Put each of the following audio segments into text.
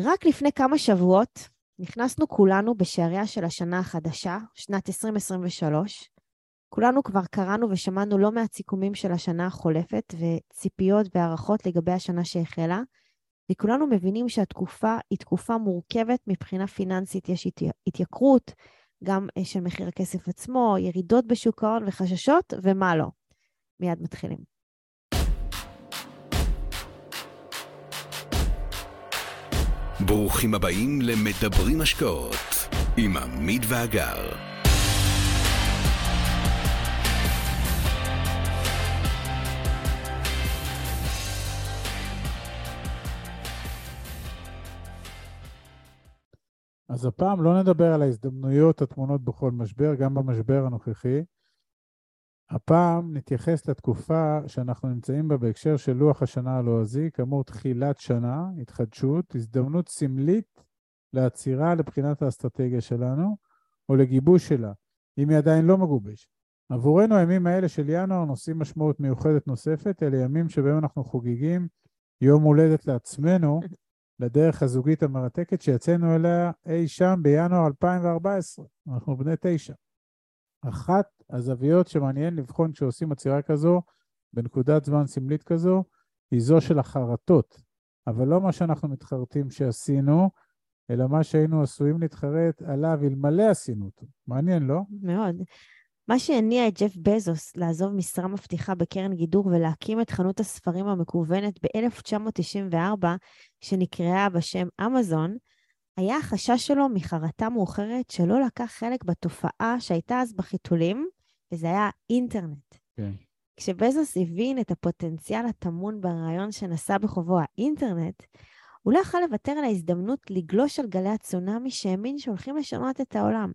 רק לפני כמה שבועות נכנסנו כולנו בשעריה של השנה החדשה, שנת 2023. כולנו כבר קראנו ושמענו לא מעט סיכומים של השנה החולפת וציפיות והערכות לגבי השנה שהחלה, וכולנו מבינים שהתקופה היא תקופה מורכבת מבחינה פיננסית. יש התייקרות, גם אה, של מחיר הכסף עצמו, ירידות בשוק ההון וחששות, ומה לא. מיד מתחילים. ברוכים הבאים למדברים השקעות עם עמית ואגר. אז הפעם לא נדבר על ההזדמנויות הטמונות בכל משבר, גם במשבר הנוכחי. הפעם נתייחס לתקופה שאנחנו נמצאים בה בהקשר של לוח השנה הלועזי, כאמור תחילת שנה, התחדשות, הזדמנות סמלית לעצירה לבחינת האסטרטגיה שלנו, או לגיבוש שלה, אם היא עדיין לא מגובשת. עבורנו הימים האלה של ינואר נושאים משמעות מיוחדת נוספת, אלה ימים שבהם אנחנו חוגגים יום הולדת לעצמנו, לדרך הזוגית המרתקת שיצאנו אליה אי שם בינואר 2014. אנחנו בני תשע. אחת הזוויות שמעניין לבחון כשעושים עצירה כזו, בנקודת זמן סמלית כזו, היא זו של החרטות. אבל לא מה שאנחנו מתחרטים שעשינו, אלא מה שהיינו עשויים להתחרט עליו אלמלא עשינו אותו. מעניין, לא? מאוד. מה שהניע את ג'ף בזוס לעזוב משרה מבטיחה בקרן גידור ולהקים את חנות הספרים המקוונת ב-1994, שנקראה בשם אמזון, היה החשש שלו מחרטה מאוחרת שלא לקח חלק בתופעה שהייתה אז בחיתולים, וזה היה אינטרנט. כן. כשבזוס הבין את הפוטנציאל הטמון ברעיון שנשא בחובו האינטרנט, הוא לא יכול לוותר על ההזדמנות לגלוש על גלי הצונאמי שהאמין שהולכים לשנות את העולם.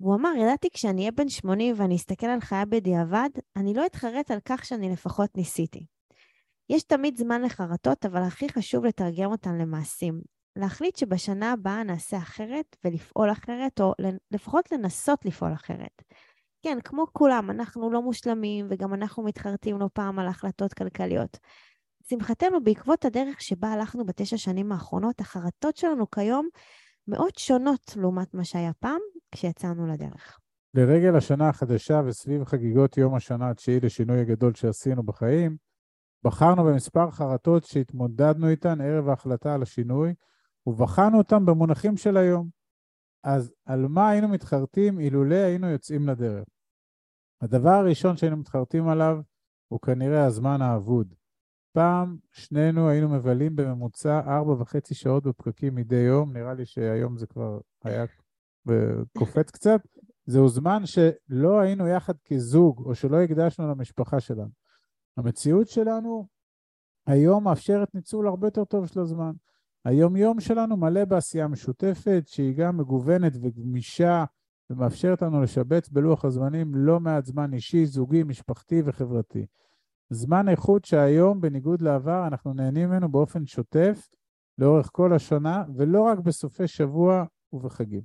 והוא אמר, ידעתי כשאני אהיה בן 80 ואני אסתכל על חיי בדיעבד, אני לא אתחרט על כך שאני לפחות ניסיתי. יש תמיד זמן לחרטות, אבל הכי חשוב לתרגם אותן למעשים. להחליט שבשנה הבאה נעשה אחרת ולפעול אחרת, או לפחות לנסות לפעול אחרת. כן, כמו כולם, אנחנו לא מושלמים, וגם אנחנו מתחרטים לא פעם על החלטות כלכליות. לשמחתנו, בעקבות הדרך שבה הלכנו בתשע שנים האחרונות, החרטות שלנו כיום מאוד שונות לעומת מה שהיה פעם, כשיצאנו לדרך. לרגל השנה החדשה וסביב חגיגות יום השנה התשיעי לשינוי הגדול שעשינו בחיים, בחרנו במספר חרטות שהתמודדנו איתן ערב ההחלטה על השינוי, ובחנו אותן במונחים של היום. אז על מה היינו מתחרטים אילולא היינו יוצאים לדרך? הדבר הראשון שהיינו מתחרטים עליו הוא כנראה הזמן האבוד. פעם שנינו היינו מבלים בממוצע ארבע וחצי שעות בפקקים מדי יום, נראה לי שהיום זה כבר היה קופץ קצת. זהו זמן שלא היינו יחד כזוג, או שלא הקדשנו למשפחה שלנו. המציאות שלנו היום מאפשרת ניצול הרבה יותר טוב של הזמן. היום-יום שלנו מלא בעשייה משותפת, שהיא גם מגוונת וגמישה, ומאפשרת לנו לשבץ בלוח הזמנים לא מעט זמן אישי, זוגי, משפחתי וחברתי. זמן איכות שהיום, בניגוד לעבר, אנחנו נהנים ממנו באופן שוטף לאורך כל השנה, ולא רק בסופי שבוע ובחגים.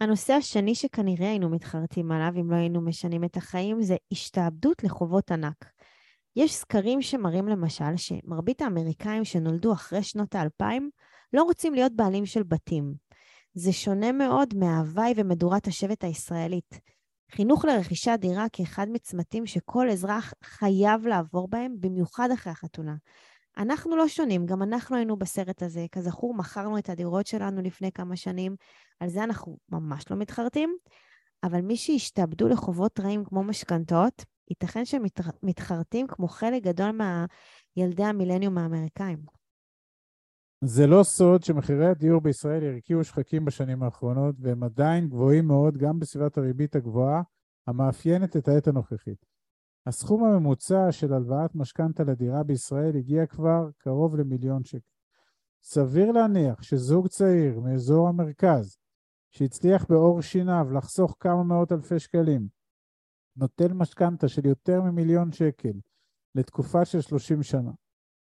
הנושא השני שכנראה היינו מתחרטים עליו, אם לא היינו משנים את החיים, זה השתעבדות לחובות ענק. יש סקרים שמראים למשל שמרבית האמריקאים שנולדו אחרי שנות האלפיים לא רוצים להיות בעלים של בתים. זה שונה מאוד מההוואי ומדורת השבט הישראלית. חינוך לרכישת דירה כאחד מצמתים שכל אזרח חייב לעבור בהם, במיוחד אחרי החתונה. אנחנו לא שונים, גם אנחנו היינו בסרט הזה. כזכור, מכרנו את הדירות שלנו לפני כמה שנים, על זה אנחנו ממש לא מתחרטים, אבל מי שהשתעבדו לחובות רעים כמו משכנתאות, ייתכן שהם מתחרטים כמו חלק גדול מהילדי המילניום האמריקאים. זה לא סוד שמחירי הדיור בישראל הרקיעו שחקים בשנים האחרונות, והם עדיין גבוהים מאוד גם בסביבת הריבית הגבוהה המאפיינת את העת הנוכחית. הסכום הממוצע של הלוואת משכנתה לדירה בישראל הגיע כבר קרוב למיליון שקל. סביר להניח שזוג צעיר מאזור המרכז, שהצליח בעור שיניו לחסוך כמה מאות אלפי שקלים, נוטל משכנתה של יותר ממיליון שקל לתקופה של 30 שנה.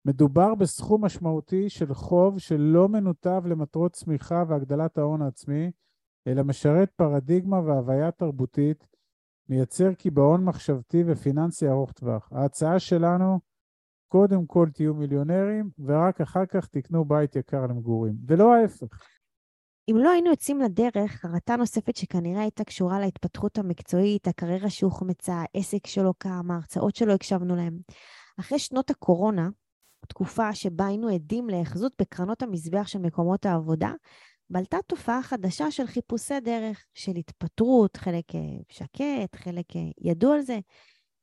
מדובר בסכום משמעותי של חוב שלא מנותב למטרות צמיחה והגדלת ההון העצמי, אלא משרת פרדיגמה והוויה תרבותית, מייצר קיבעון מחשבתי ופיננסי ארוך טווח. ההצעה שלנו קודם כל תהיו מיליונרים, ורק אחר כך תקנו בית יקר למגורים, ולא ההפך. אם לא היינו יוצאים לדרך, חרטה נוספת שכנראה הייתה קשורה להתפתחות המקצועית, הקריירה שהוחמצה, העסק שלו קם, ההרצאות שלו הקשבנו להם. אחרי שנות הקורונה, תקופה שבה היינו עדים להאחזות בקרנות המזבח של מקומות העבודה, בלטה תופעה חדשה של חיפושי דרך, של התפטרות, חלק אה, שקט, חלק אה, ידעו על זה.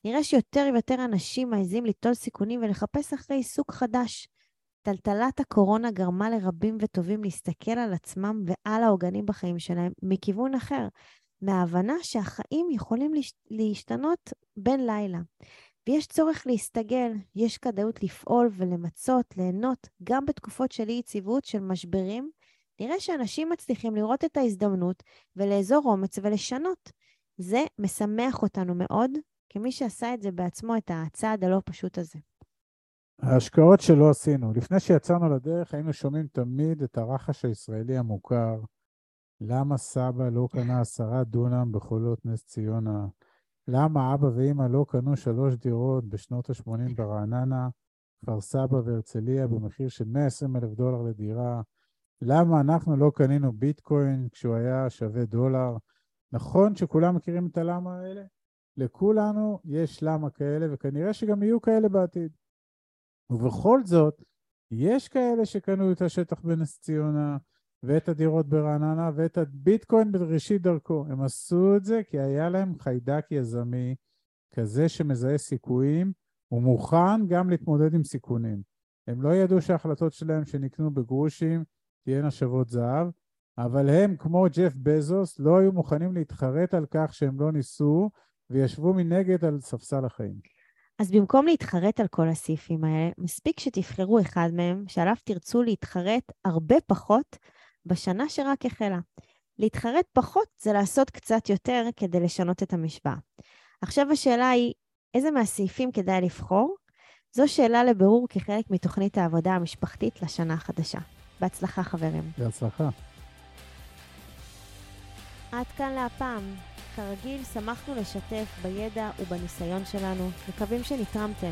נראה שיותר ויותר אנשים מעזים ליטול סיכונים ולחפש אחרי עיסוק חדש. טלטלת הקורונה גרמה לרבים וטובים להסתכל על עצמם ועל העוגנים בחיים שלהם מכיוון אחר, מההבנה שהחיים יכולים להשתנות בין לילה. ויש צורך להסתגל, יש כדאות לפעול ולמצות, ליהנות, גם בתקופות של אי-יציבות, של משברים. נראה שאנשים מצליחים לראות את ההזדמנות ולאזור אומץ ולשנות. זה משמח אותנו מאוד, כמי שעשה את זה בעצמו, את הצעד הלא פשוט הזה. ההשקעות שלא עשינו. לפני שיצאנו לדרך היינו שומעים תמיד את הרחש הישראלי המוכר. למה סבא לא קנה עשרה דונם בחולות נס ציונה? למה אבא ואימא לא קנו שלוש דירות בשנות ה-80 ברעננה, כפר סבא והרצליה במחיר של 120 אלף דולר לדירה? למה אנחנו לא קנינו ביטקוין כשהוא היה שווה דולר? נכון שכולם מכירים את הלמה האלה? לכולנו יש למה כאלה, וכנראה שגם יהיו כאלה בעתיד. ובכל זאת, יש כאלה שקנו את השטח בנס ציונה, ואת הדירות ברעננה, ואת הביטקוין בראשית דרכו. הם עשו את זה כי היה להם חיידק יזמי כזה שמזהה סיכויים, ומוכן גם להתמודד עם סיכונים. הם לא ידעו שההחלטות שלהם שנקנו בגרושים תהיינה שוות זהב, אבל הם, כמו ג'ף בזוס, לא היו מוכנים להתחרט על כך שהם לא ניסו, וישבו מנגד על ספסל החיים. אז במקום להתחרט על כל הסעיפים האלה, מספיק שתבחרו אחד מהם, שעליו תרצו להתחרט הרבה פחות בשנה שרק החלה. להתחרט פחות זה לעשות קצת יותר כדי לשנות את המשוואה. עכשיו השאלה היא, איזה מהסעיפים כדאי לבחור? זו שאלה לבירור כחלק מתוכנית העבודה המשפחתית לשנה החדשה. בהצלחה, חברים. בהצלחה. עד כאן להפעם. כרגיל, שמחנו לשתף בידע ובניסיון שלנו, מקווים שנתרמתם.